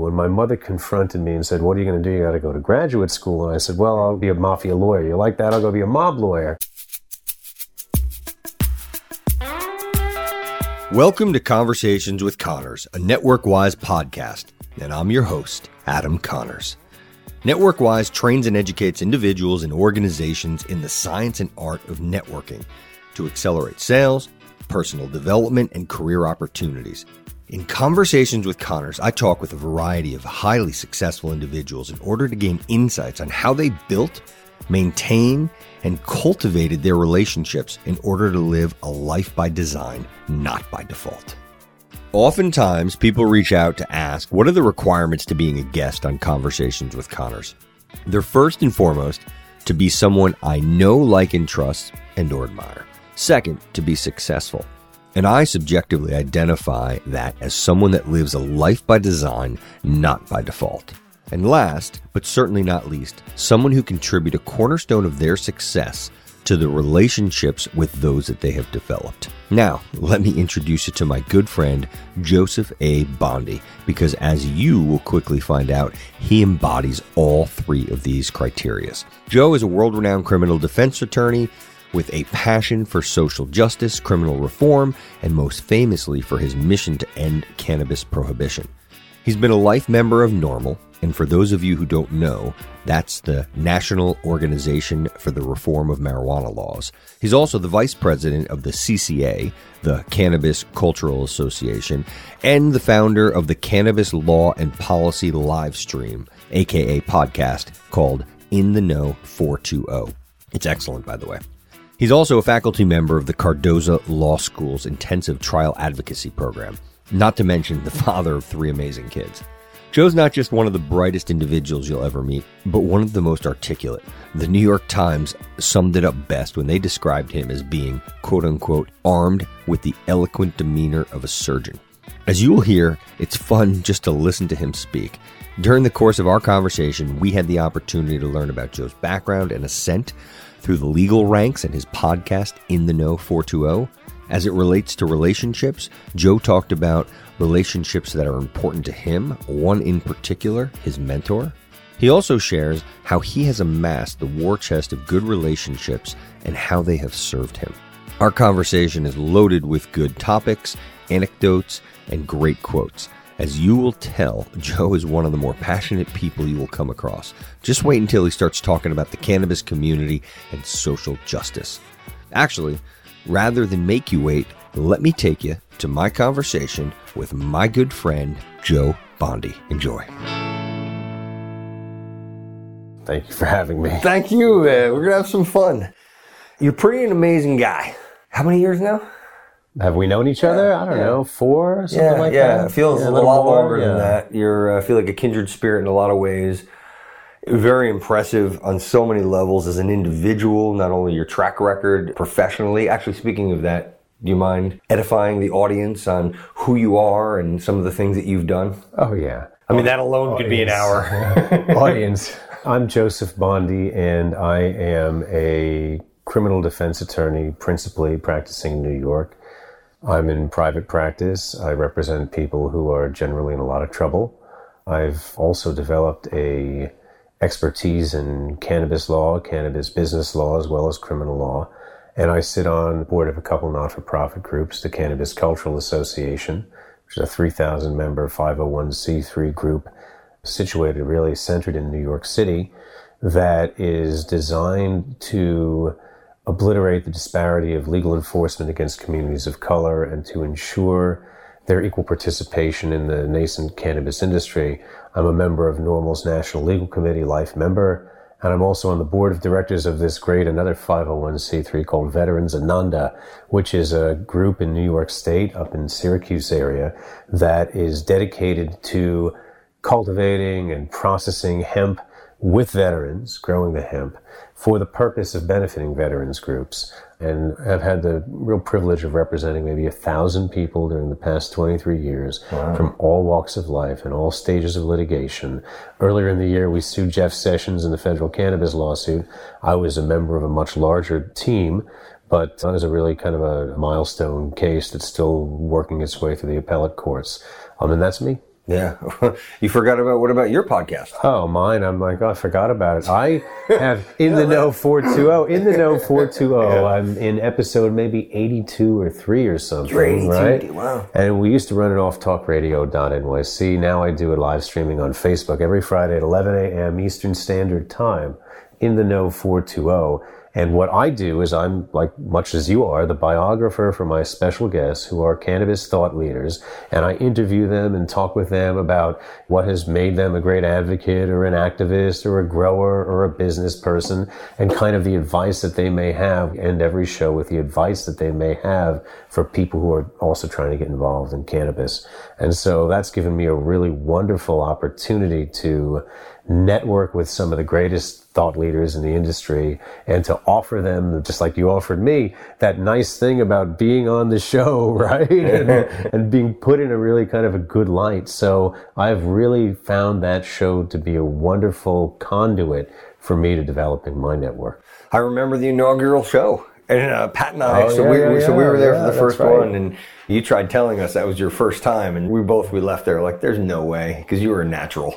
When my mother confronted me and said, What are you going to do? You got to go to graduate school. And I said, Well, I'll be a mafia lawyer. You like that? I'll go be a mob lawyer. Welcome to Conversations with Connors, a NetworkWise podcast, and I'm your host, Adam Connors. NetworkWise trains and educates individuals and organizations in the science and art of networking to accelerate sales, personal development, and career opportunities. In conversations with Connors, I talk with a variety of highly successful individuals in order to gain insights on how they built, maintained, and cultivated their relationships in order to live a life by design, not by default. Oftentimes, people reach out to ask what are the requirements to being a guest on Conversations with Connors? They're first and foremost to be someone I know, like, and trust and or admire. Second, to be successful. And I subjectively identify that as someone that lives a life by design, not by default. And last, but certainly not least, someone who contribute a cornerstone of their success to the relationships with those that they have developed. Now, let me introduce you to my good friend, Joseph A. Bondy, because as you will quickly find out, he embodies all three of these criterias. Joe is a world renowned criminal defense attorney with a passion for social justice, criminal reform, and most famously for his mission to end cannabis prohibition. He's been a life member of NORML, and for those of you who don't know, that's the National Organization for the Reform of Marijuana Laws. He's also the vice president of the CCA, the Cannabis Cultural Association, and the founder of the Cannabis Law and Policy live stream, aka podcast, called In the Know 420. It's excellent, by the way. He's also a faculty member of the Cardozo Law School's intensive trial advocacy program, not to mention the father of three amazing kids. Joe's not just one of the brightest individuals you'll ever meet, but one of the most articulate. The New York Times summed it up best when they described him as being, quote unquote, armed with the eloquent demeanor of a surgeon. As you will hear, it's fun just to listen to him speak. During the course of our conversation, we had the opportunity to learn about Joe's background and ascent through the legal ranks and his podcast, In the Know 420. As it relates to relationships, Joe talked about relationships that are important to him, one in particular, his mentor. He also shares how he has amassed the war chest of good relationships and how they have served him. Our conversation is loaded with good topics, anecdotes, and great quotes. As you will tell, Joe is one of the more passionate people you will come across. Just wait until he starts talking about the cannabis community and social justice. Actually, rather than make you wait, let me take you to my conversation with my good friend, Joe Bondy. Enjoy. Thank you for having me. Thank you. Uh, we're going to have some fun. You're pretty an amazing guy. How many years now? Have we known each other? I don't yeah. know, four, something yeah, like yeah. that. It feels Yeah, a, little lot more, longer than that. You're, uh, I feel like a kindred spirit in a lot of ways. Very impressive on so many levels as an individual, not only your track record professionally. Actually, speaking of that, do you mind edifying the audience on who you are and some of the things that you've done? Oh yeah. I mean, that alone could be an hour. Audience. I'm Joseph Bondy, and I am a criminal defense attorney, principally practicing in New York. I'm in private practice. I represent people who are generally in a lot of trouble. I've also developed a expertise in cannabis law, cannabis business law, as well as criminal law. And I sit on the board of a couple not-for-profit groups, the Cannabis Cultural Association, which is a 3,000 member 501c3 group situated really centered in New York City that is designed to obliterate the disparity of legal enforcement against communities of color and to ensure their equal participation in the nascent cannabis industry. I'm a member of NORML's National Legal Committee, life member, and I'm also on the board of directors of this great another 501c3 called Veterans Ananda, which is a group in New York State up in Syracuse area that is dedicated to cultivating and processing hemp with veterans, growing the hemp for the purpose of benefiting veterans groups. And I've had the real privilege of representing maybe a thousand people during the past 23 years from all walks of life and all stages of litigation. Earlier in the year, we sued Jeff Sessions in the federal cannabis lawsuit. I was a member of a much larger team, but that was a really kind of a milestone case that's still working its way through the appellate courts. Um, and that's me. Yeah. you forgot about what about your podcast? Oh, mine. I'm like, oh, I forgot about it. I have oh, in the know 420. In the know 420. Yeah. I'm in episode maybe 82 or 3 or something. 82, right? Wow. And we used to run it off talkradio.nyc. Now I do it live streaming on Facebook every Friday at 11 a.m. Eastern Standard Time. In the know 420. And what I do is I'm like much as you are, the biographer for my special guests who are cannabis thought leaders. And I interview them and talk with them about what has made them a great advocate or an activist or a grower or a business person and kind of the advice that they may have. End every show with the advice that they may have for people who are also trying to get involved in cannabis. And so that's given me a really wonderful opportunity to network with some of the greatest thought leaders in the industry and to offer them, just like you offered me, that nice thing about being on the show, right? and, and, being put in a really kind of a good light. So I've really found that show to be a wonderful conduit for me to developing my network. I remember the inaugural show. And uh, Pat and I, oh, so, yeah, we, yeah, so we were there yeah, for the first right. one, and you tried telling us that was your first time, and we both we left there like, "There's no way," because you were a natural.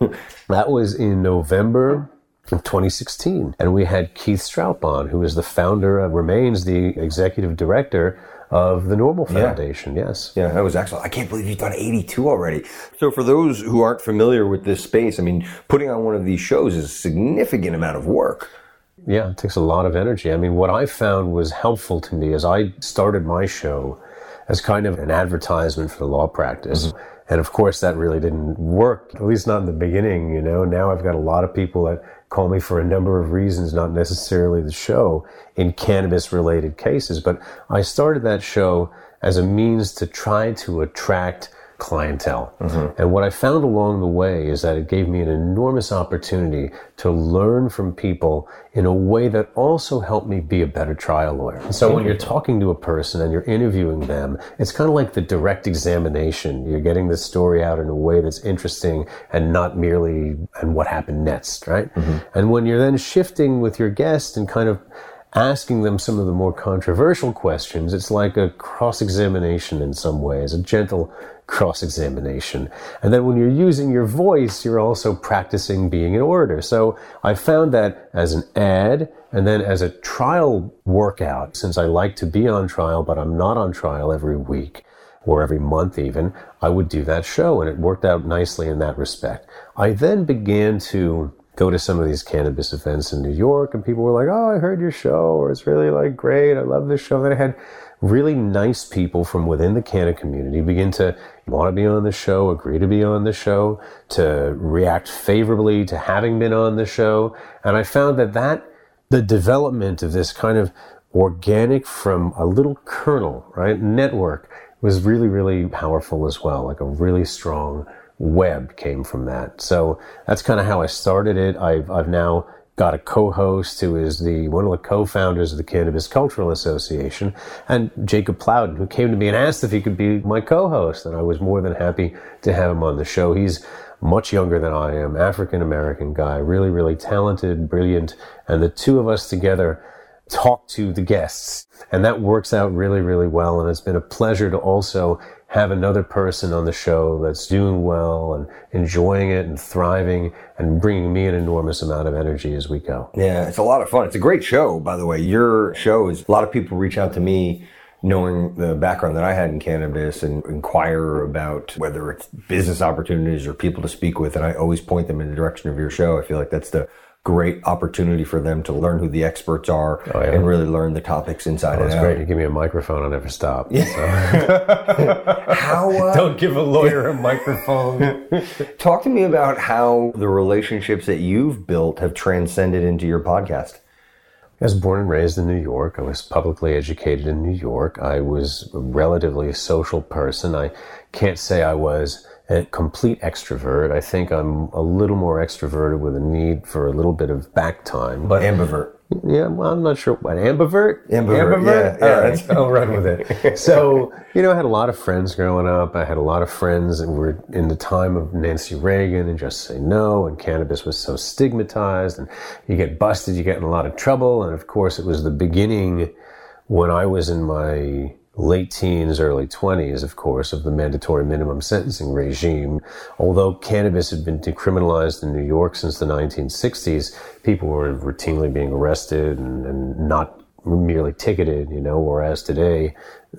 that was in November of 2016. And we had Keith Stroup on, who is the founder, uh, remains the executive director of the NORML Foundation. Yeah. Yes. Yeah, that was excellent. I can't believe you've done 82 already. So for those who aren't familiar with this space, I mean, putting on one of these shows is a significant amount of work. Yeah, it takes a lot of energy. I mean, what I found was helpful to me as I started my show as kind of an advertisement for the law practice. Mm-hmm and of course, that really didn't work, at least not in the beginning, you know. Now I've got a lot of people that call me for a number of reasons, not necessarily the show, in cannabis related cases. But I started that show as a means to try to attract clientele. Mm-hmm. And what I found along the way is that it gave me an enormous opportunity to learn from people in a way that also helped me be a better trial lawyer. So when you're talking to a person and you're interviewing them, it's kind of like the direct examination. You're getting the story out in a way that's interesting and not merely and what happened next, right? Mm-hmm. And when you're then shifting with your guest and kind of asking them some of the more controversial questions, it's like a cross examination in some ways, a gentle cross examination. And then when you're using your voice, you're also practicing being an orator. So I found that as an ad and then as a trial workout, since I like to be on trial, but I'm not on trial every week or every month even, I would do that show and it worked out nicely in that respect. I then began to go to some of these cannabis events in New York and people were like, Oh, I heard your show or it's really like great. I love this show. And I had really nice people from within the Canna community begin to want to be on the show, agree to be on the show, to react favorably to having been on the show. And I found that that, the development of this kind of organic from a little kernel, right, network was really, really powerful as well, like a really strong web came from that. So that's kind of how I started it. I've, I've now got a co-host who is the one of the co-founders of the Cannabis Cultural Association, and Jacob Plowden, who came to me and asked if he could be my co-host, and I was more than happy to have him on the show. He's much younger than I am, African American guy, really, really talented, brilliant, and the two of us together talk to the guests, and that works out really, really well. And it's been a pleasure to also have another person on the show that's doing well and enjoying it and thriving and bringing me an enormous amount of energy as we go. Yeah, it's a lot of fun. It's a great show, by the way. Your show is a lot of people reach out to me knowing the background that I had in cannabis and inquire about whether it's business opportunities or people to speak with. And I always point them in the direction of your show. I feel like that's the great opportunity for them to learn who the experts are oh, yeah. and really learn the topics inside oh, and out. great. You give me a microphone, I'll never stop. Yeah. So. how, uh, Don't give a lawyer a microphone. Talk to me about how the relationships that you've built have transcended into your podcast. I was born and raised in New York. I was publicly educated in New York. I was a relatively social person. I can't say I was a complete extrovert. I think I'm a little more extroverted with a need for a little bit of back time. But ambivert. Yeah, well, I'm not sure what ambivert. Ambivert. ambivert? Yeah, yeah. Right, I'll run with it. So, you know, I had a lot of friends growing up. I had a lot of friends that were in the time of Nancy Reagan and Just Say No, and cannabis was so stigmatized, and you get busted, you get in a lot of trouble. And of course, it was the beginning when I was in my late teens, early 20s, of course, of the mandatory minimum sentencing regime. Although cannabis had been decriminalized in New York since the 1960s, people were routinely being arrested and, and not merely ticketed, you know, whereas today,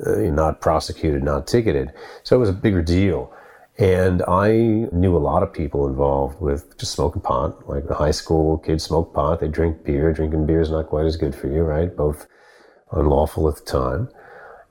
uh, not prosecuted, not ticketed. So it was a bigger deal. And I knew a lot of people involved with just smoking pot. Like the high school kids smoke pot, they drink beer. Drinking beer is not quite as good for you, right? Both unlawful at the time.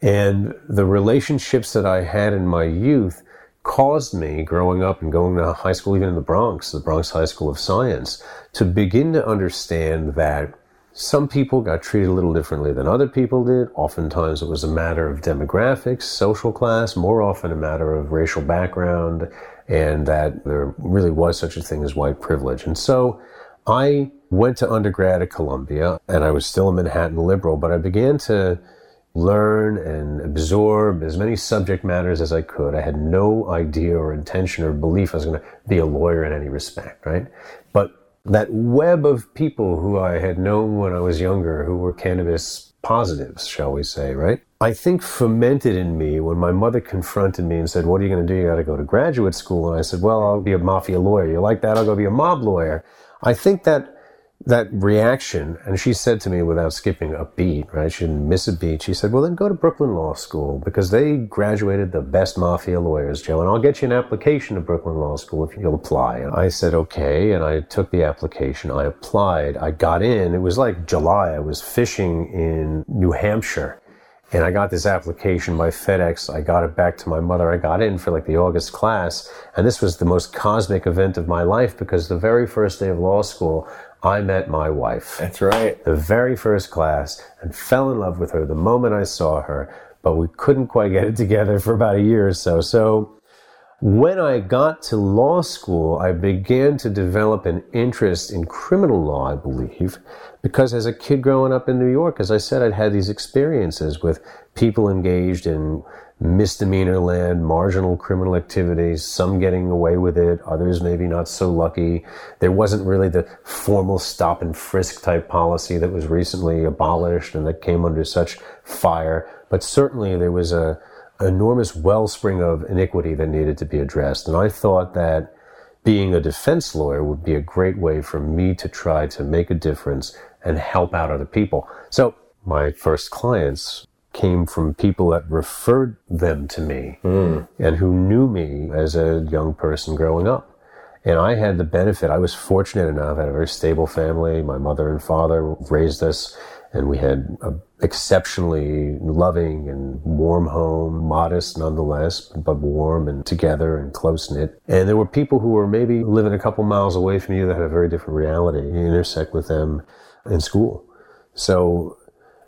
And the relationships that I had in my youth caused me, growing up and going to high school, even in the Bronx, the Bronx High School of Science, to begin to understand that some people got treated a little differently than other people did. Oftentimes it was a matter of demographics, social class, more often a matter of racial background, and that there really was such a thing as white privilege. And so I went to undergrad at Columbia, and I was still a Manhattan liberal, but I began to learn and absorb as many subject matters as I could. I had no idea or intention or belief I was going to be a lawyer in any respect, right? But that web of people who I had known when I was younger who were cannabis positives, shall we say, right? I think fermented in me when my mother confronted me and said, What are you going to do? You got to go to graduate school. And I said, Well, I'll be a mafia lawyer. You like that? I'll go be a mob lawyer. I think that that reaction, and she said to me without skipping a beat, right? She didn't miss a beat. She said, Well, then go to Brooklyn Law School because they graduated the best mafia lawyers, Joe, and I'll get you an application to Brooklyn Law School if you'll apply. And I said, Okay. And I took the application. I applied. I got in. It was like July. I was fishing in New Hampshire. And I got this application by FedEx. I got it back to my mother. I got in for like the August class. And this was the most cosmic event of my life because the very first day of law school, I met my wife. That's right. The very first class and fell in love with her the moment I saw her, but we couldn't quite get it together for about a year or so. So when I got to law school, I began to develop an interest in criminal law, I believe, because as a kid growing up in New York, as I said, I'd had these experiences with people engaged in misdemeanor land, marginal criminal activities, some getting away with it, others maybe not so lucky. There wasn't really the formal stop and frisk type policy that was recently abolished and that came under such fire. But certainly there was a enormous wellspring of iniquity that needed to be addressed. And I thought that being a defense lawyer would be a great way for me to try to make a difference and help out other people. So my first clients came from people that referred them to me mm. and who knew me as a young person growing up. And I had the benefit, I was fortunate enough, I had a very stable family. My mother and father raised us, and we had an exceptionally loving and warm home, modest nonetheless, but warm and together and close knit. And there were people who were maybe living a couple miles away from you that had a very different reality. You intersect with them in school. So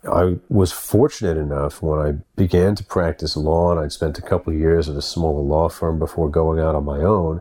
I was fortunate enough when I began to practice law, and I'd spent a couple of years at a smaller law firm before going out on my own,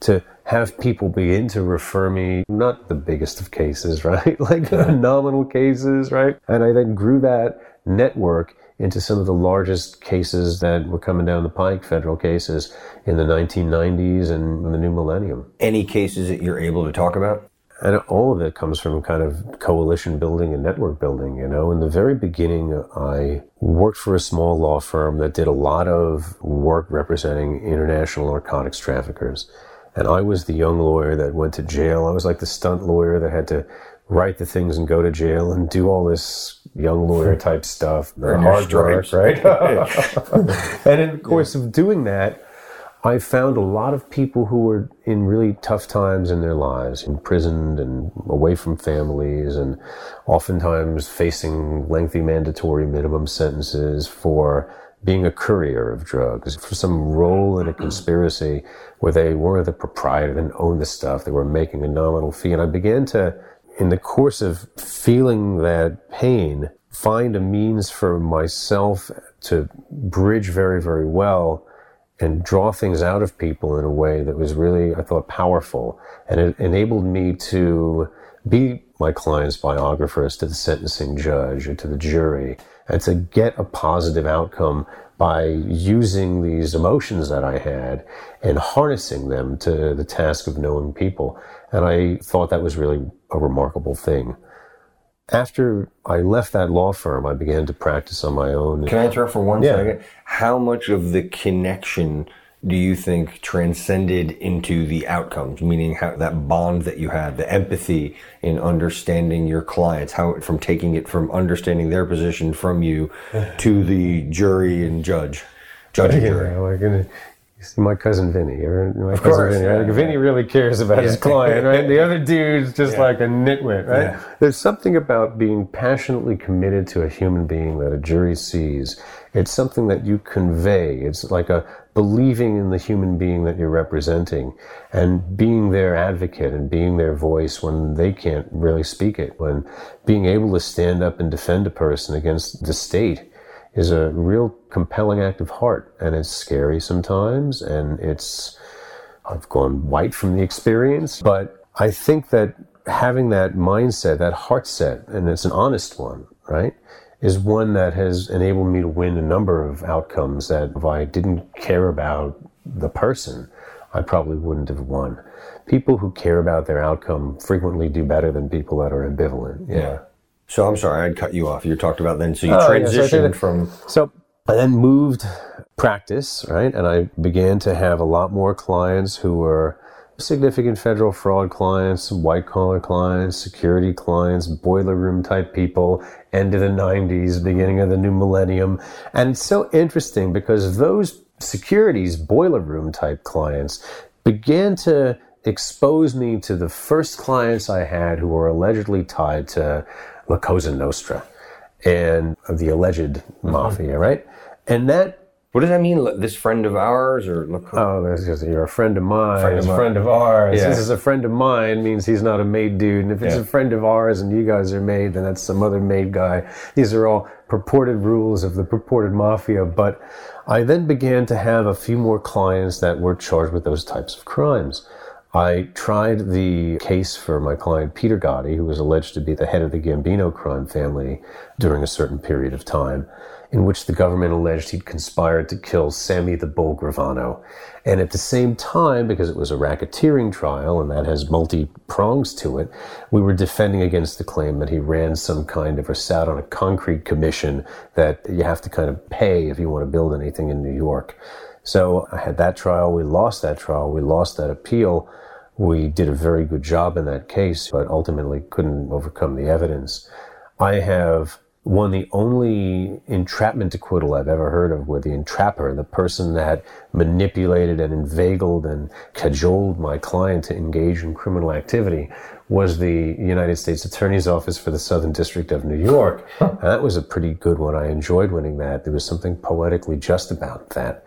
to have people begin to refer me, not the biggest of cases, right? like nominal cases, right? And I then grew that network into some of the largest cases that were coming down the pike, federal cases in the 1990s and the new millennium. Any cases that you're able to talk about? And all of it comes from kind of coalition building and network building, you know. In the very beginning, I worked for a small law firm that did a lot of work representing international narcotics traffickers. And I was the young lawyer that went to jail. I was like the stunt lawyer that had to write the things and go to jail and do all this young lawyer type stuff. The hard work, right? and in the course of doing that, I found a lot of people who were in really tough times in their lives, imprisoned and away from families, and oftentimes facing lengthy mandatory minimum sentences for being a courier of drugs, for some role in a mm-hmm. conspiracy where they weren't the proprietor and owned the stuff, they were making a nominal fee. And I began to, in the course of feeling that pain, find a means for myself to bridge very, very well and draw things out of people in a way that was really, I thought, powerful. And it enabled me to be my client's biographers to the sentencing judge or to the jury and to get a positive outcome by using these emotions that I had and harnessing them to the task of knowing people. And I thought that was really a remarkable thing. After I left that law firm, I began to practice on my own. Can I interrupt for one Yeah. second? How much of the connection do you think transcended into the outcomes? Meaning, how that bond that you had, the empathy in understanding your clients, how from taking it from understanding their position from you to the jury and judge, judge and jury. Yeah, you see my cousin Vinny. or My cousin course, Vinny, right? yeah, Vinny really cares about his client, right? The other dude's just like a nitwit, right? Yeah. There's something about being passionately committed to a human being that a jury sees. It's something that you convey. It's like a believing in the human being that you're representing and being their advocate and being their voice when they can't really speak it, when being able to stand up and defend a person against the state is a real compelling act of heart and it's scary sometimes and it's I've gone white from the experience but I think that having that mindset that heart set and it's an honest one right is one that has enabled me to win a number of outcomes that if I didn't care about the person I probably wouldn't have won people who care about their outcome frequently do better than people that are ambivalent yeah. So I'm sorry, I'd cut you off. You talked about then, so you Oh, yeah, so transitioned that- from So I then moved practice, right? And I began to have a lot more clients who were significant federal fraud clients, white collar clients, security clients, boiler room type people, end of the 90s, beginning of the new millennium. And it's so interesting because those securities, boiler room type clients began to expose me to the first clients I had who were allegedly tied to La Cosa Nostra and the alleged mafia, right? And that what does that mean? This friend of ours, or look, Oh, that's just you're a friend of mine. Friend of mine. friend of ours. Yeah. This is a friend of mine means he's not a made dude. And if it's Yeah. a friend of ours and you guys are made, then that's some other made guy. These are all purported rules of the purported mafia. But I then began to have a few more clients that were charged with those types of crimes. I tried the case for my client Peter Gotti, who was alleged to be the head of the Gambino crime family during a certain period of time, in which the government alleged he'd conspired to kill Sammy the Bull Gravano. And at the same time, because it was a racketeering trial and that has multi prongs to it, we were defending against the claim that he ran some kind of or sat on a concrete commission that you have to kind of pay if you want to build anything in New York. So I had that trial. We lost that trial. We lost that appeal. We did a very good job in that case, but ultimately couldn't overcome the evidence. I have won the only entrapment acquittal I've ever heard of where the entrapper, the person that manipulated and inveigled and cajoled my client to engage in criminal activity, was the United States Attorney's Office for the Southern District of New York. And that was a pretty good one. I enjoyed winning that. There was something poetically just about that.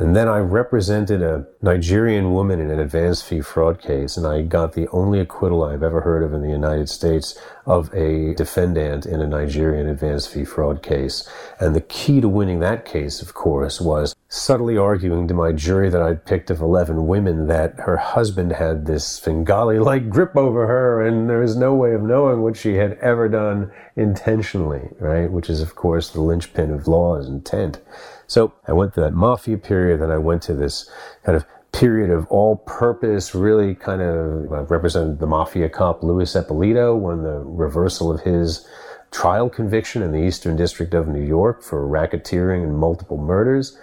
And then I represented a Nigerian woman in an advance fee fraud case, and I got the only acquittal I've ever heard of in the United States of a defendant in a Nigerian advance fee fraud case. And the key to winning that case, of course, was subtly arguing to my jury that I'd picked of 11 women that her husband had this Svengali like grip over her, and there was no way of knowing what she had ever done intentionally, right? Which is, of course, the linchpin of law is intent. So I went through that mafia period, then I went to this kind of period of all purpose, really kind of I represented the mafia cop Louis Eppolito when the reversal of his trial conviction in the Eastern District of New York for racketeering and multiple murders.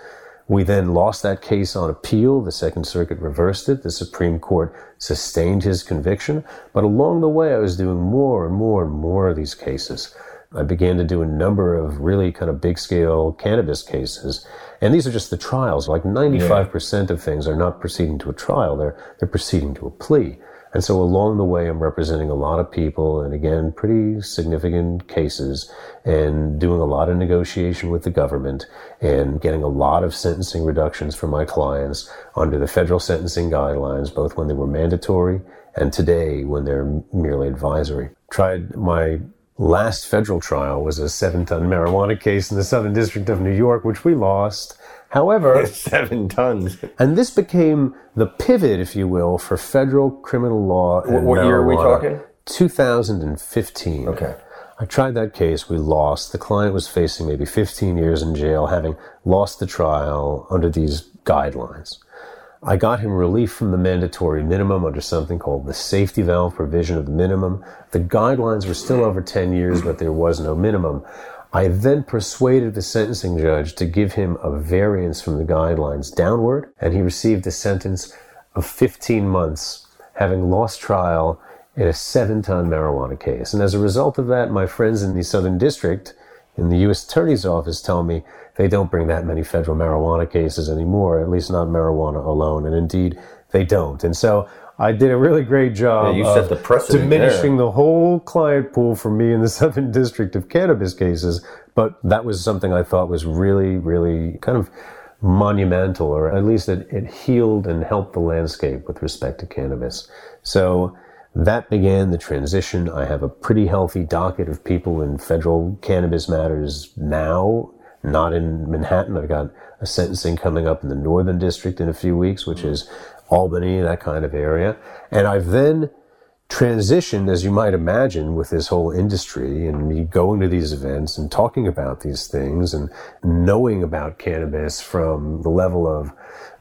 We then lost that case on appeal. The Second Circuit reversed it. The Supreme Court sustained his conviction. But along the way, I was doing more and more and more of these cases. I began to do a number of really kind of big scale cannabis cases. And these are just the trials. Like 95% of things are not proceeding to a trial, they're, they're proceeding to a plea. And so along the way, I'm representing a lot of people and again, pretty significant cases and doing a lot of negotiation with the government and getting a lot of sentencing reductions for my clients under the federal sentencing guidelines, both when they were mandatory and today when they're merely advisory. Tried my last federal trial was a seven ton marijuana case in the Southern District of New York, which we lost. However, seven tons. and this became the pivot, if you will, for federal criminal law. And what year are we talking? 2015. Okay. I tried that case. We lost. The client was facing maybe 15 years in jail, having lost the trial under these guidelines. I got him relief from the mandatory minimum under something called the safety valve provision of the minimum. The guidelines were still over 10 years, but there was no minimum. I then persuaded the sentencing judge to give him a variance from the guidelines downward, and he received a sentence of 15 months, having lost trial in a seven ton marijuana case. And as a result of that, my friends in the Southern District in the U.S. Attorney's Office tell me they don't bring that many federal marijuana cases anymore, at least not marijuana alone. And indeed, they don't. And so I did a really great job yeah, you set the precedent diminishing there. the whole client pool for me in the Southern District of cannabis cases. But that was something I thought was really, really kind of monumental, or at least it, it healed and helped the landscape with respect to cannabis. So that began the transition. I have a pretty healthy docket of people in federal cannabis matters now, not in Manhattan. I've got a sentencing coming up in the Northern District in a few weeks, which is Albany, that kind of area. And I've then transitioned, as you might imagine, with this whole industry and me going to these events and talking about these things and knowing about cannabis from the level of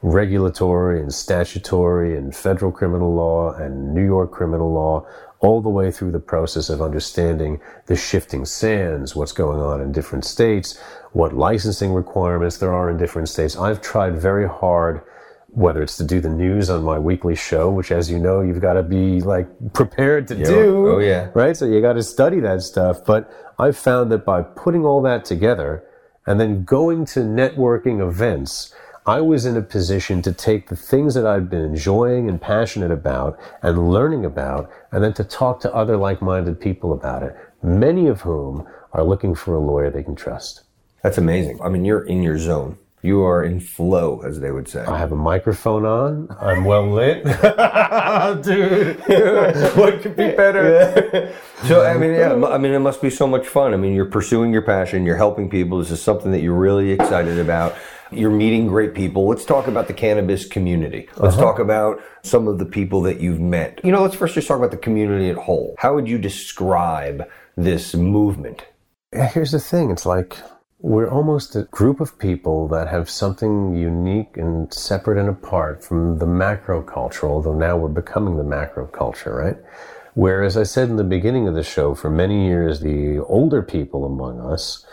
regulatory and statutory and federal criminal law and New York criminal law, all the way through the process of understanding the shifting sands, what's going on in different states, what licensing requirements there are in different states. I've tried very hard whether it's to do the news on my weekly show, which, as you know, you've got to be like prepared to Yeah. do. Oh, oh yeah. Right. So you got to study that stuff. But I've found that by putting all that together and then going to networking events, I was in a position to take the things that I've been enjoying and passionate about and learning about, and then to talk to other like minded people about it, many of whom are looking for a lawyer they can trust. That's amazing. I mean, you're in your zone. You are in flow, as they would say. I have a microphone on. I'm well lit. Dude, what could be better? so I mean, yeah, I mean, it must be so much fun. I mean, you're pursuing your passion. You're helping people. This is something that you're really excited about. You're meeting great people. Let's talk about the cannabis community. Let's uh-huh. talk about some of the people that you've met. You know, let's first just talk about the community at whole. How would you describe this movement? Here's the thing it's like we're almost a group of people that have something unique and separate and apart from the macro culture, although now we're becoming the macro culture, right? Whereas I said in the beginning of the show, for many years, the older people among us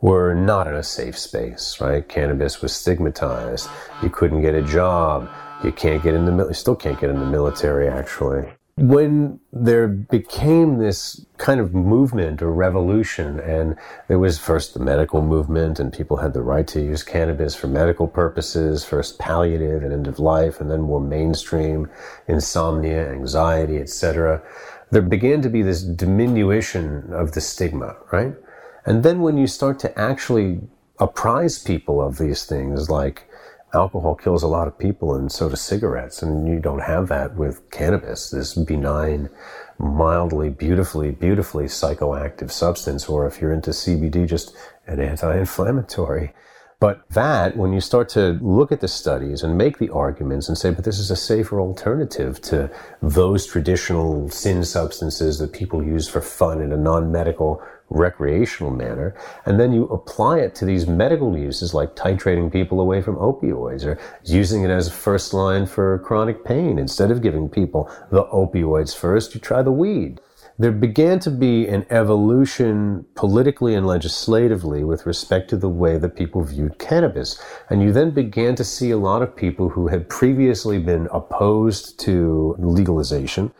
were not in a safe space, right? Cannabis was stigmatized. You couldn't get a job. You can't get in the you still can't get in the military actually. When there became this kind of movement or revolution, and there was first the medical movement, and people had the right to use cannabis for medical purposes, first palliative and end of life, and then more mainstream insomnia, anxiety, etc. There began to be this diminution of the stigma, right? And then when you start to actually apprise people of these things, like alcohol kills a lot of people and so do cigarettes, and you don't have that with cannabis, this benign, mildly, beautifully, beautifully psychoactive substance, or if you're into CBD, just an anti-inflammatory. But that, when you start to look at the studies and make the arguments and say, but this is a safer alternative to those traditional sin substances that people use for fun in a non-medical recreational manner, and then you apply it to these medical uses like titrating people away from opioids or using it as a first line for chronic pain. Instead of giving people the opioids first, you try the weed there began to be an evolution politically and legislatively with respect to the way that people viewed cannabis. And you then began to see a lot of people who had previously been opposed to legalization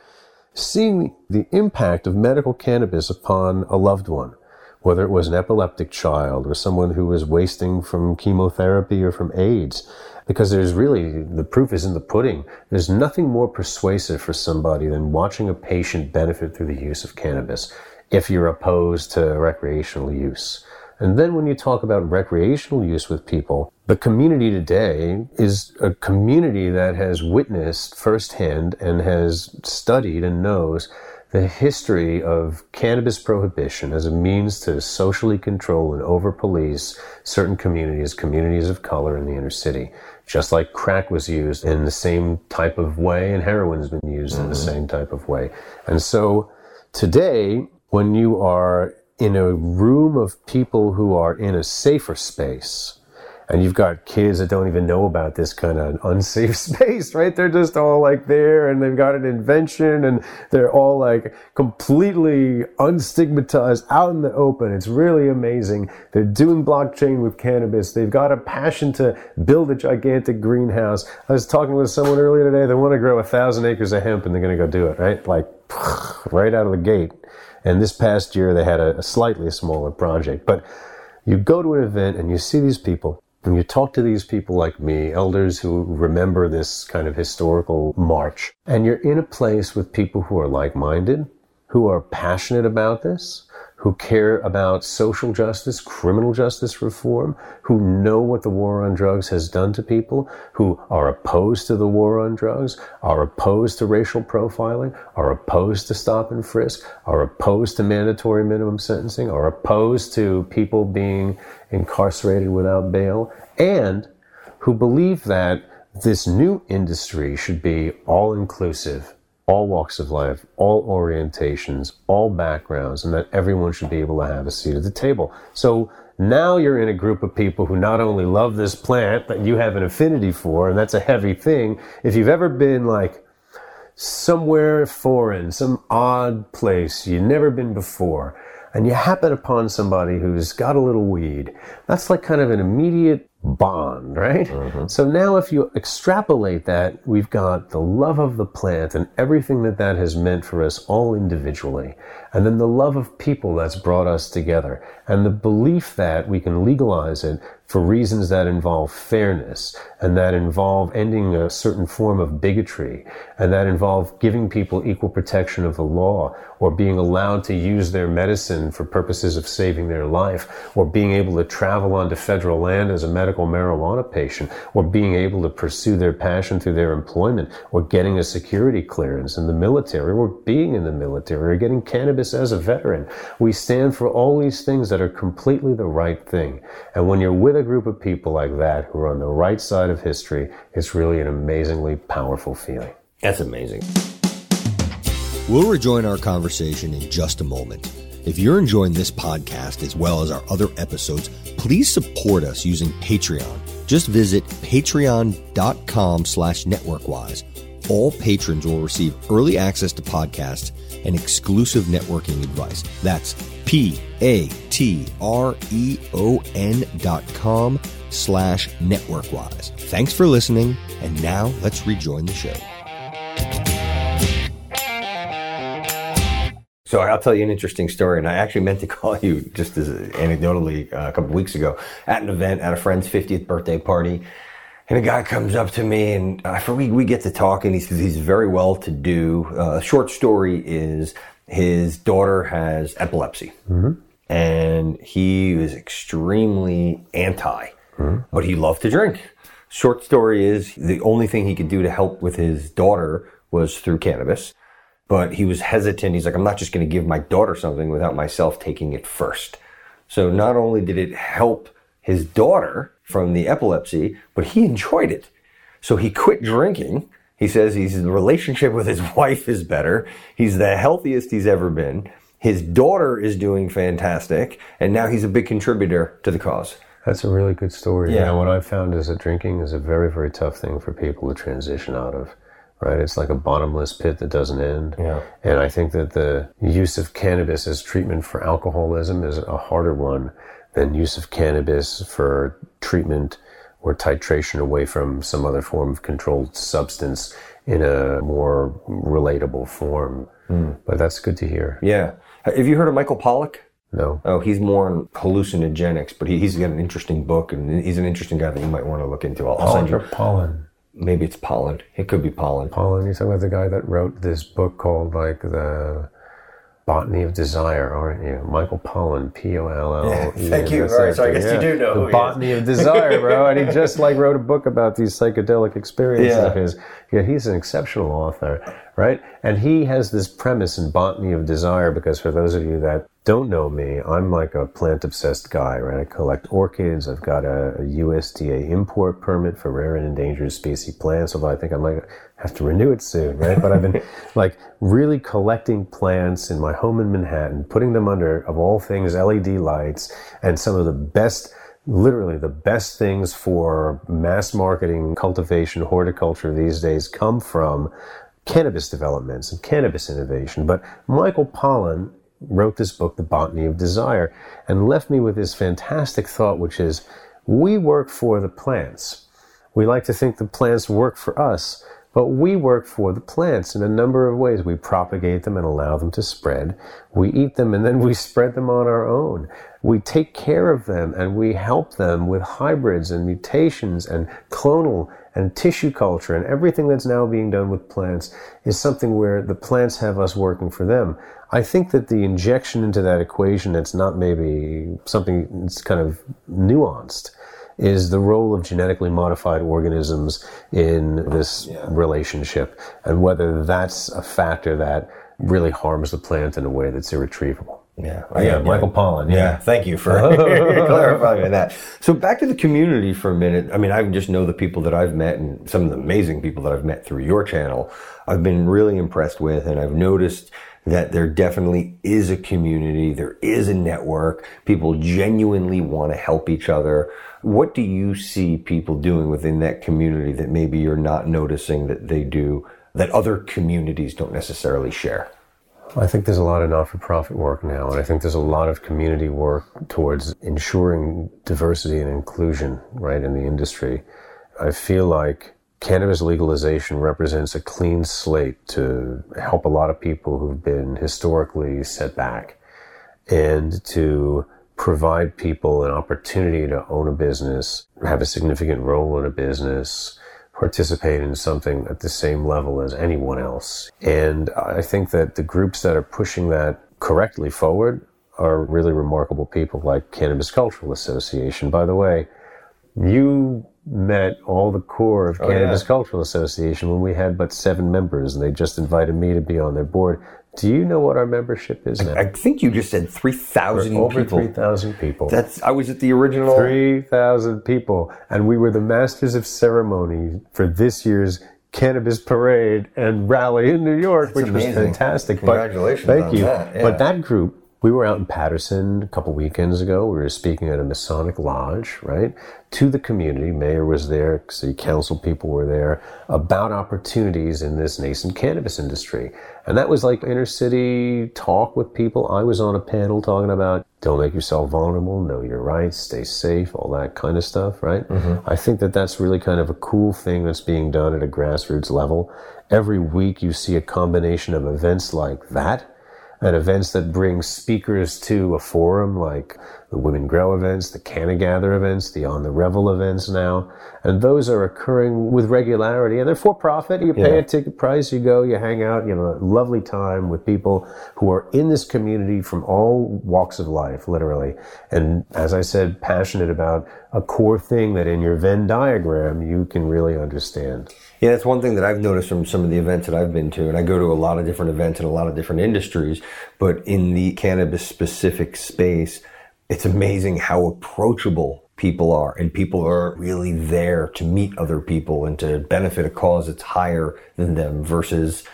seeing the impact of medical cannabis upon a loved one, whether it was an epileptic child or someone who was wasting from chemotherapy or from AIDS because there's really the proof is in the pudding. There's nothing more persuasive for somebody than watching a patient benefit through the use of cannabis if you're opposed to recreational use. And then when you talk about recreational use with people, the community today is a community that has witnessed firsthand and has studied and knows the history of cannabis prohibition as a means to socially control and over police certain communities, communities of color in the inner city just like crack was used in the same type of way and heroin's been used mm-hmm. in the same type of way. And so today, when you are in a room of people who are in a safer space and you've got kids that don't even know about this kind of unsafe space, right? They're just all like there and they've got an invention and they're all like completely unstigmatized out in the open. It's really amazing. They're doing blockchain with cannabis. They've got a passion to build a gigantic greenhouse. I was talking with someone earlier today. They want to grow a thousand acres of hemp and they're going to go do it, right? Like right out of the gate. And this past year they had a, a slightly smaller project, but you go to an event and you see these people and you talk to these people like me, elders who remember this kind of historical march, and you're in a place with people who are like minded, who are passionate about this, who care about social justice, criminal justice reform, who know what the war on drugs has done to people, who are opposed to the war on drugs, are opposed to racial profiling, are opposed to stop and frisk, are opposed to mandatory minimum sentencing, are opposed to people being incarcerated without bail, and who believe that this new industry should be all inclusive all walks of life, all orientations, all backgrounds, and that everyone should be able to have a seat at the table. So now you're in a group of people who not only love this plant that you have an affinity for, and that's a heavy thing. If you've ever been like somewhere foreign, some odd place you've never been before, and you happen upon somebody who's got a little weed, that's like kind of an immediate bond, right? Mm-hmm. So now if you extrapolate that, we've got the love of the plant and everything that that has meant for us all individually. And then the love of people that's brought us together and the belief that we can legalize it for reasons that involve fairness and that involve ending a certain form of bigotry and that involve giving people equal protection of the law or being allowed to use their medicine for purposes of saving their life or being able to travel onto federal land as a medical marijuana patient or being able to pursue their passion through their employment or getting a security clearance in the military or being in the military or getting cannabis as a veteran. We stand for all these things that are completely the right thing. And when you're with a group of people like that who are on the right side of history, it's really an amazingly powerful feeling. That's amazing. We'll rejoin our conversation in just a moment. If you're enjoying this podcast as well as our other episodes, please support us using Patreon. Just visit patreon.com slash networkwise. All patrons will receive early access to podcasts and exclusive networking advice. That's P A T R E O N dot com slash networkwise. Thanks for listening, and now let's rejoin the show. So I'll tell you an interesting story, and I actually meant to call you just as anecdotally uh, a couple weeks ago at an event at a friend's 50th birthday party. And a guy comes up to me, and uh, we, we get to talk, and he's, he's very well to do. Uh, short story is his daughter has epilepsy, mm-hmm. and he is extremely anti, mm-hmm. but he loved to drink. Short story is the only thing he could do to help with his daughter was through cannabis, but he was hesitant. He's like, I'm not just going to give my daughter something without myself taking it first. So not only did it help his daughter, from the epilepsy, but he enjoyed it. So he quit drinking. He says his relationship with his wife is better. He's the healthiest he's ever been. His daughter is doing fantastic, and now he's a big contributor to the cause. That's a really good story. Yeah. what I've found is that drinking is a very, very tough thing for people to transition out of. Right? It's like a bottomless pit that doesn't end. Yeah. And I think that the use of cannabis as treatment for alcoholism is a harder one than use of cannabis for treatment or titration away from some other form of controlled substance in a more relatable form. Mm. But that's good to hear. Yeah. Have you heard of Michael Pollan? No. Oh, he's more on hallucinogenics, but he, has got an interesting book, and he's an interesting guy that you might want to look into. I'll, send you. Pollan. Maybe it's Pollan. It could be Pollan. Pollan. You're talking about the guy that wrote this book called like the Botany of Desire, aren't you? Michael Pollan, P O L L. Thank you. All right, so I guess yeah. you do know the Botany of Desire, bro. and he just like wrote a book about these psychedelic experiences yeah. of his. Yeah, he's an exceptional author, right? And he has this premise in Botany of Desire because for those of you that don't know me, I'm like a plant obsessed guy, right? I collect orchids. I've got a, a, USDA import permit for rare and endangered species plants, although I think I might have to renew it soon, right? But I've been like really collecting plants in my home in Manhattan, putting them under, of all things, LED lights and some of the best literally the best things for mass marketing, cultivation, horticulture these days come from cannabis developments and cannabis innovation. But Michael Pollan wrote this book, The Botany of Desire, and left me with this fantastic thought, which is we work for the plants. We like to think the plants work for us, but we work for the plants in a number of ways. We propagate them and allow them to spread. We eat them and then we spread them on our own. We take care of them and we help them with hybrids and mutations and clonal and tissue culture and everything that's now being done with plants is something where the plants have us working for them. I think that the injection into that equation, it's not maybe something that's kind of nuanced is the role of genetically modified organisms in this yeah. relationship and whether that's a factor that really harms the plant in a way that's irretrievable. Yeah. Oh, yeah, yeah, Michael Pollan. Yeah. yeah. Thank you for clarifying that. So back to the community for a minute. I mean, I just know the people that I've met and some of the amazing people that I've met through your channel. I've been really impressed with and I've noticed that there definitely is a community. There is a network. People genuinely want to help each other. What do you see people doing within that community that maybe you're not noticing that they do that other communities don't necessarily share? I think there's a lot of not for profit work now, and I think there's a lot of community work towards ensuring diversity and inclusion, right, in the industry. I feel like cannabis legalization represents a clean slate to help a lot of people who've been historically set back and to provide people an opportunity to own a business, have a significant role in a business, participate in something at the same level as anyone else. And I think that the groups that are pushing that correctly forward are really remarkable people like Cannabis Cultural Association. By the way, you met all the core of Cannabis oh, yeah. Cultural Association when we had but seven members and they just invited me to be on their board. Do you know what our membership is now? I, I think you just said 3,000 people. Over 3,000 people. That's, I was at the original. 3,000 people. And we were the masters of ceremony for this year's cannabis parade and rally in New York, That's which amazing. was fantastic. Congratulations. But, thank you. That, yeah. But that group we were out in Paterson a couple weekends ago. We were speaking at a Masonic lodge, right? To the community. Mayor was there, city council people were there about opportunities in this nascent cannabis industry. And that was like inner city talk with people. I was on a panel talking about don't make yourself vulnerable, know your rights, stay safe, all that kind of stuff, right? Mm-hmm. I think that that's really kind of a cool thing that's being done at a grassroots level. Every week you see a combination of events like that at events that bring speakers to a forum like the Women Grow events, the Cannagather events, the On the Revel events now. And those are occurring with regularity and they're for profit. You pay yeah. a ticket price, you go, you hang out, you have a lovely time with people who are in this community from all walks of life, literally. And as I said, passionate about a core thing that in your Venn diagram you can really understand. Yeah, that's one thing that I've noticed from some of the events that I've been to, and I go to a lot of different events in a lot of different industries, but in the cannabis specific space, it's amazing how approachable people are and people are really there to meet other people and to benefit a cause that's higher than them versus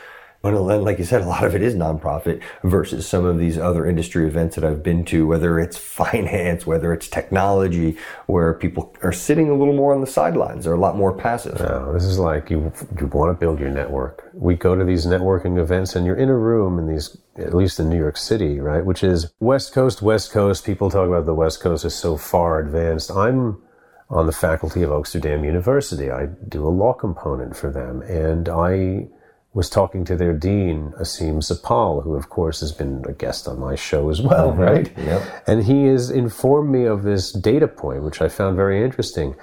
but like you said, a lot of it is nonprofit versus some of these other industry events that I've been to, whether it's finance, whether it's technology, where people are sitting a little more on the sidelines. They're a lot more passive. No, this is like you, you want to build your network. We go to these networking events and you're in a room in these, at least in New York City, right? Which is West Coast, West Coast. People talk about the West Coast is so far advanced. I'm on the faculty of Oaksterdam University. I do a law component for them and I, was talking to their dean, Aseem Sappal, who of course has been a guest on my show as well, mm-hmm. right? Yep. And he has informed me of this data point, which I found very interesting.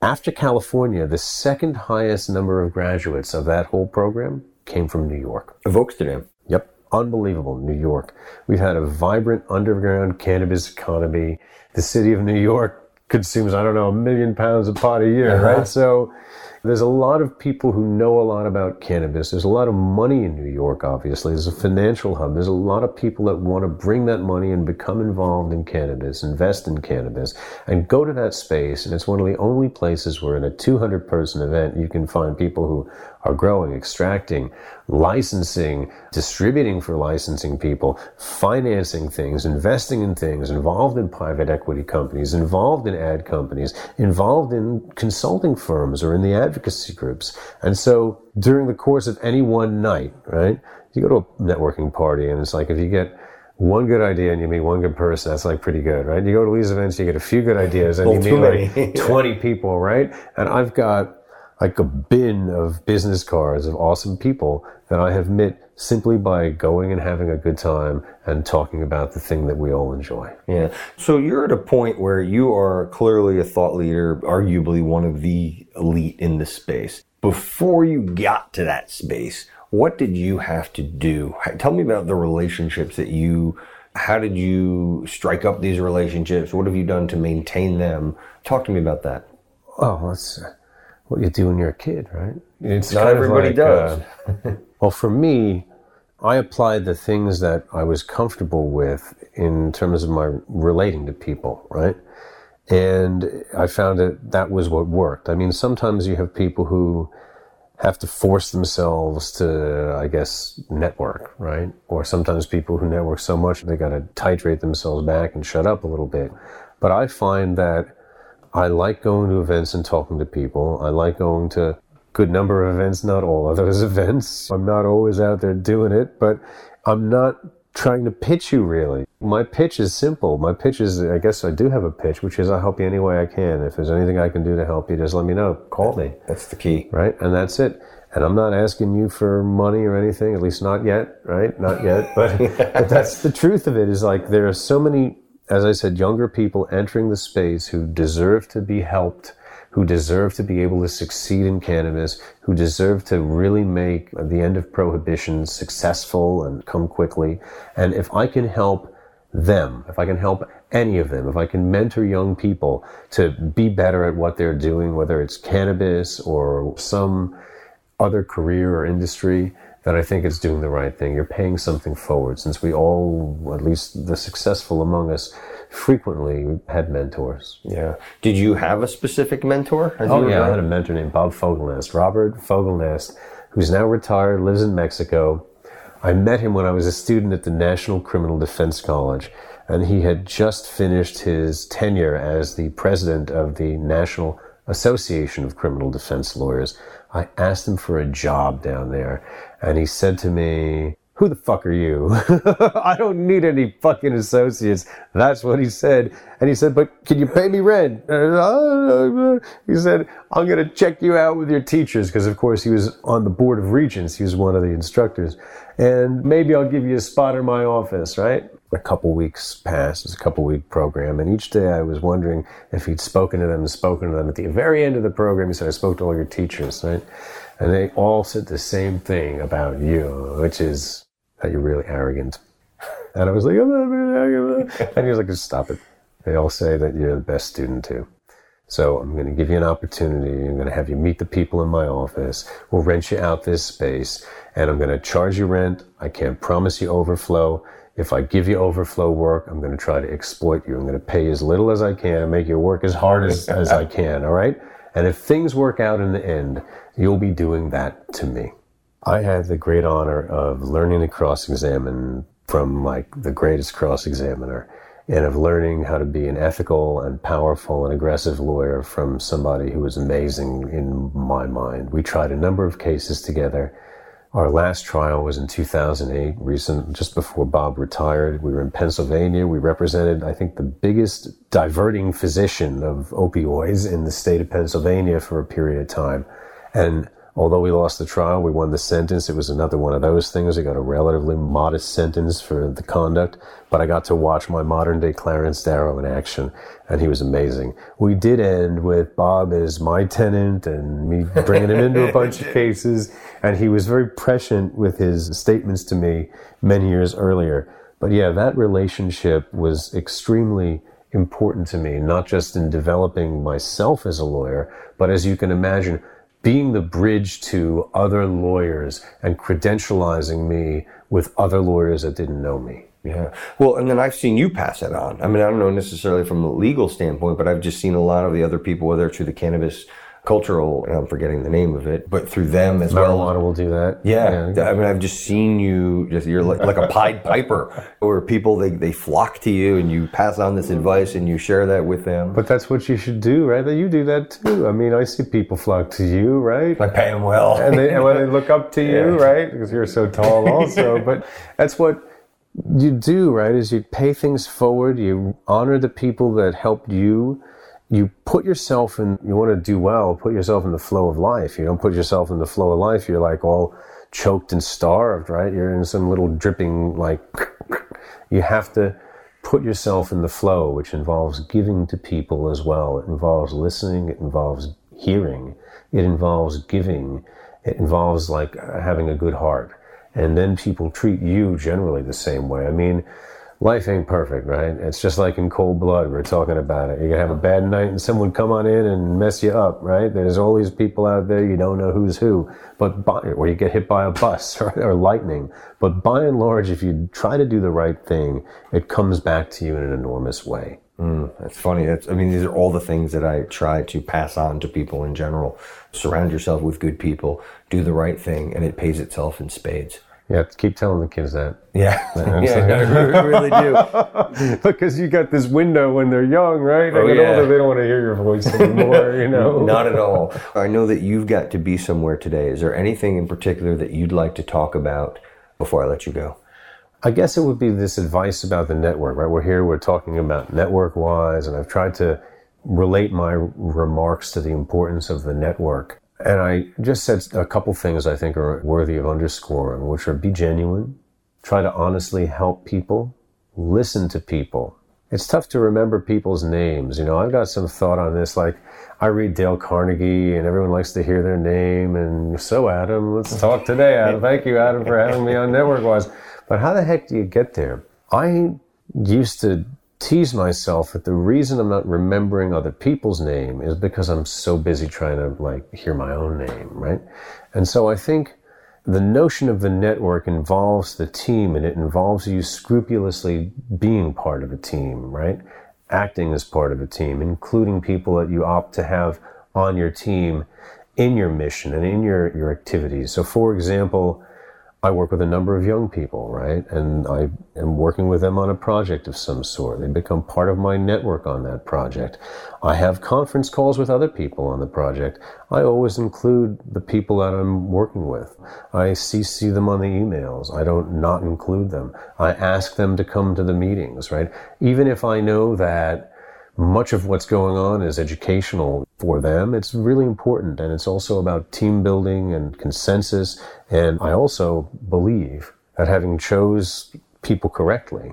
After California, the second highest number of graduates of that whole program came from New York. Of Oaksterdam. Yep. Unbelievable. New York. We've had a vibrant underground cannabis economy. The city of New York consumes, I don't know, a million pounds of pot a year, uh-huh. right? So, There's a lot of people who know a lot about cannabis. There's a lot of money in New York, obviously. There's a financial hub. There's a lot of people that want to bring that money and become involved in cannabis, invest in cannabis, and go to that space. And it's one of the only places where in a 200 person event, you can find people who are growing, extracting, licensing, distributing for licensing people, financing things, investing in things, involved in private equity companies, involved in ad companies, involved in consulting firms or in the advocacy groups. And so during the course of any one night, right, you go to a networking party and it's like if you get one good idea and you meet one good person, that's like pretty good, right? You go to these events, you get a few good ideas and you meet like 20 people, right? And I've got like a bin of business cards of awesome people that I have met simply by going and having a good time and talking about the thing that we all enjoy. Yeah. So you're at a point where you are clearly a thought leader, arguably one of the elite in this space. Before you got to that space, what did you have to do? Tell me about the relationships that you how did you strike up these relationships? What have you done to maintain them? Talk to me about that. Oh, that's what you do when you're a kid, right? It's not everybody like, does. Uh, well, for me, I applied the things that I was comfortable with in terms of my relating to people, right? And I found that that was what worked. I mean, sometimes you have people who have to force themselves to, I guess, network, right? Or sometimes people who network so much they got to titrate themselves back and shut up a little bit. But I find that I like going to events and talking to people. I like going to good number of events, not all of those events. I'm not always out there doing it, but I'm not trying to pitch you really. My pitch is simple. My pitch is, I guess I do have a pitch, which is I'll help you any way I can. If there's anything I can do to help you, just let me know. Call me. That's the key. Right? And that's it. And I'm not asking you for money or anything, at least not yet, right? Not yet. But, but that's the truth of it is like there are so many as I said, younger people entering the space who deserve to be helped, who deserve to be able to succeed in cannabis, who deserve to really make the end of prohibition successful and come quickly. And if I can help them, if I can help any of them, if I can mentor young people to be better at what they're doing, whether it's cannabis or some other career or industry, that I think it's doing the right thing. You're paying something forward since we all, at least the successful among us, frequently had mentors. Yeah. Did you have a specific mentor? oh, yeah. I had a mentor named Bob Fogelnest, Robert Fogelnest, who's now retired, lives in Mexico. I met him when I was a student at the National Criminal Defense College, and he had just finished his tenure as the president of the National Association of Criminal Defense Lawyers. I asked him for a job down there, and he said to me, who the fuck are you? I don't need any fucking associates. That's what he said. And he said, but can you pay me rent? He said, I'm going to check you out with your teachers. Because of course he was on the board of regents. He was one of the instructors. And maybe I'll give you a spot in my office, right? A couple weeks passed. It was a couple week program. And each day I was wondering if he'd spoken to them and spoken to them. At the very end of the program, he said, I spoke to all your teachers, right? And they all said the same thing about you, which is that you're really arrogant. And I was like, I'm not really arrogant. And he was like, just stop it. They all say that you're the best student too. So I'm going to give you an opportunity. I'm going to have you meet the people in my office. We'll rent you out this space and I'm going to charge you rent. I can't promise you overflow. If I give you overflow work, I'm going to try to exploit you. I'm going to pay as little as I can and make you work as hard as, as I can. All right. And if things work out in the end, you'll be doing that to me. I had the great honor of learning to cross examine from like the greatest cross examiner and of learning how to be an ethical and powerful and aggressive lawyer from somebody who was amazing in my mind. We tried a number of cases together. Our last trial was in 2008, recent, just before Bob retired. We were in Pennsylvania. We represented, I think, the biggest diverting physician of opioids in the state of Pennsylvania for a period of time. And Although we lost the trial, we won the sentence. It was another one of those things. I got a relatively modest sentence for the conduct, but I got to watch my modern day Clarence Darrow in action, and he was amazing. We did end with Bob as my tenant and me bringing him into a bunch of cases, and he was very prescient with his statements to me many years earlier. But yeah, that relationship was extremely important to me, not just in developing myself as a lawyer, but as you can imagine, being the bridge to other lawyers and credentializing me with other lawyers that didn't know me. Yeah. Well, and then I've seen you pass it on. I mean, I don't know necessarily from a legal standpoint, but I've just seen a lot of the other people, whether it's through the cannabis cultural, I'm forgetting the name of it, but through them as Marijuana well. will do that. Yeah. I mean, I've just seen you, just, you're like, like a Pied Piper, where people, they, they flock to you and you pass on this advice and you share that with them. But that's what you should do, right? That you do that too. I mean, I see people flock to you, right? I pay them well. and, they, and when they look up to you, Yeah. right? Because you're so tall, also. but that's what you do, right? Is you pay things forward. You honor the people that helped you. You put yourself in. You want to do well. Put yourself in the flow of life. You don't put yourself in the flow of life. You're like all choked and starved, right? You're in some little dripping like. You have to put yourself in the flow, which involves giving to people as well. It involves listening. It involves hearing. It involves giving. It involves like having a good heart. And then people treat you generally the same way. I mean, life ain't perfect, right? It's just like in cold blood. We're talking about it. You can have a bad night and someone come on in and mess you up, right? There's all these people out there you don't know who's who, but by, or you get hit by a bus or, or lightning. But by and large, if you try to do the right thing, it comes back to you in an enormous way. Hmm, that's funny. That's, I mean, these are all the things that I try to pass on to people in general. Surround yourself with good people, do the right thing, and it pays itself in spades. Yeah, keep telling the kids that. Yeah, yeah, I really do. because you got this window when they're young, right? They Oh, yeah. older, they don't want to hear your voice anymore, you know? Not at all. I know that you've got to be somewhere today. Is there anything in particular that you'd like to talk about before I let you go? I guess it would be this advice about the network, right? We're here, we're talking about network wise, and I've tried to relate my remarks to the importance of the network. And I just said a couple things I think are worthy of underscoring, which are be genuine, try to honestly help people, listen to people. It's tough to remember people's names. You know, I've got some thought on this. Like, I read Dale Carnegie, and everyone likes to hear their name. And so, Adam, let's talk today, Adam. Thank you, Adam, for having me on Network Wise. But how the heck do you get there? I used to tease myself that the reason I'm not remembering other people's name is because I'm so busy trying to like hear my own name, right? And so I think the notion of the network involves the team and it involves you scrupulously being part of a team, right? Acting as part of a team, including people that you opt to have on your team in your mission and in your, your activities. So, for example, I work with a number of young people, right? And I am working with them on a project of some sort. They become part of my network on that project. I have conference calls with other people on the project. I always include the people that I'm working with. I CC them on the emails. I don't not include them. I ask them to come to the meetings, right? Even if I know that much of what's going on is educational for them. It's really important. And it's also about team building and consensus. And I also believe that having chose people correctly,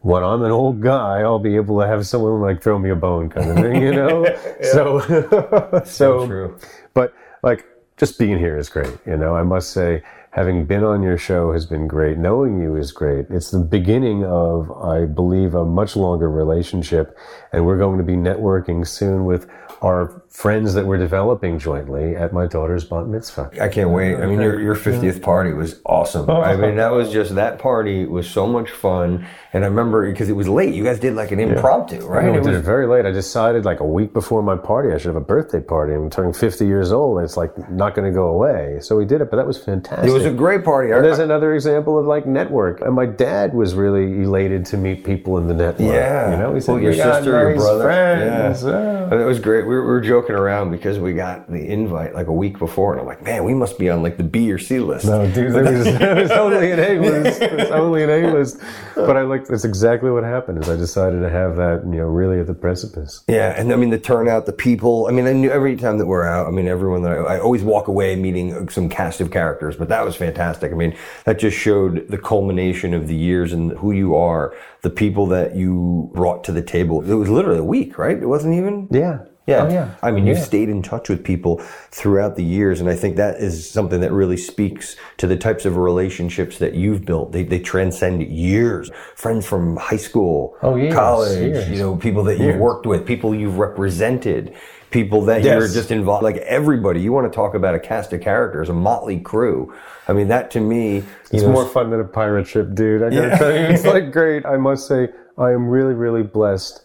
when I'm an old guy, I'll be able to have someone like throw me a bone kind of thing, you know? So, so, true. but like just being here is great. You know, I must say, having been on your show has been great. Knowing you is great. It's the beginning of, I believe, a much longer relationship. And we're going to be networking soon with our friends that we're developing jointly at my daughter's bat mitzvah. I can't wait. I mean, your, your 50th party was awesome. I mean, that was just, that party was so much fun. And I remember, because it was late, you guys did like an impromptu, right? I It did was- it very late. I decided like a week before my party, I should have a birthday party. I'm turning 50 years old, and it's like not going to go away. So we did it, but that was fantastic. It was a great party. And there's another example of like network. And my dad was really elated to meet people in the network. Yeah. You know, he said, Well, your "You sister, your brother." friends." Yeah. Yeah. It was great. We were, we were joking around because we got the invite like a week before, and I'm like, man, we must be on like the B or C list. No, dude, there was, was only an A list. There's only an A list. But I like that's exactly what happened. Is I decided to have that, you know, really at the precipice. Yeah, and I mean the turnout, the people. I mean, I knew every time that we're out. I mean, everyone that I, I always walk away meeting some cast of characters, but that was fantastic. I mean, that just showed the culmination of the years and who you are, the people that you brought to the table. It was literally a week, right? It wasn't even. Yeah. Yeah. Oh, yeah. I mean, you've Yeah. stayed in touch with people throughout the years. And I think that is something that really speaks to the types of relationships that you've built. They, they transcend years. Friends from high school, Oh, years, college, years. you know, people that you've worked with, people you've represented, people that you're just involved, like everybody. You want to talk about a cast of characters, a motley crew. I mean, that to me, It's know, more fun than a pirate ship, dude. I gotta Yeah. tell you, it's like great. I must say, I am really, really blessed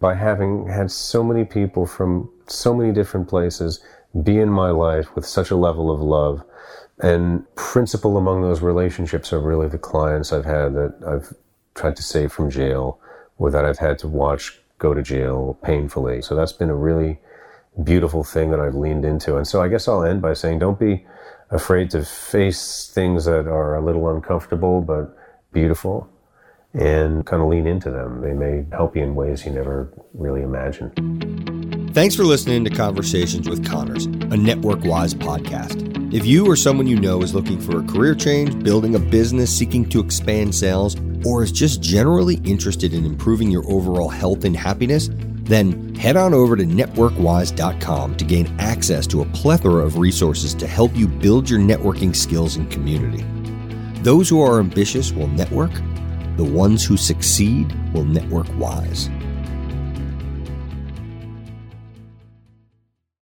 by having had so many people from so many different places be in my life with such a level of love. And principal among those relationships are really the clients I've had that I've tried to save from jail or that I've had to watch go to jail painfully. So that's been a really beautiful thing that I've leaned into. And so I guess I'll end by saying don't be afraid to face things that are a little uncomfortable but beautiful and kind of lean into them. They may help you in ways you never really imagined. Thanks for listening to Conversations with Connors, a Network Wise podcast. If you or someone you know is looking for a career change, building a business, seeking to expand sales, or is just generally interested in improving your overall health and happiness, then head on over to networkwise.com to gain access to a plethora of resources to help you build your networking skills and community. Those who are ambitious will network, the ones who succeed will network wise.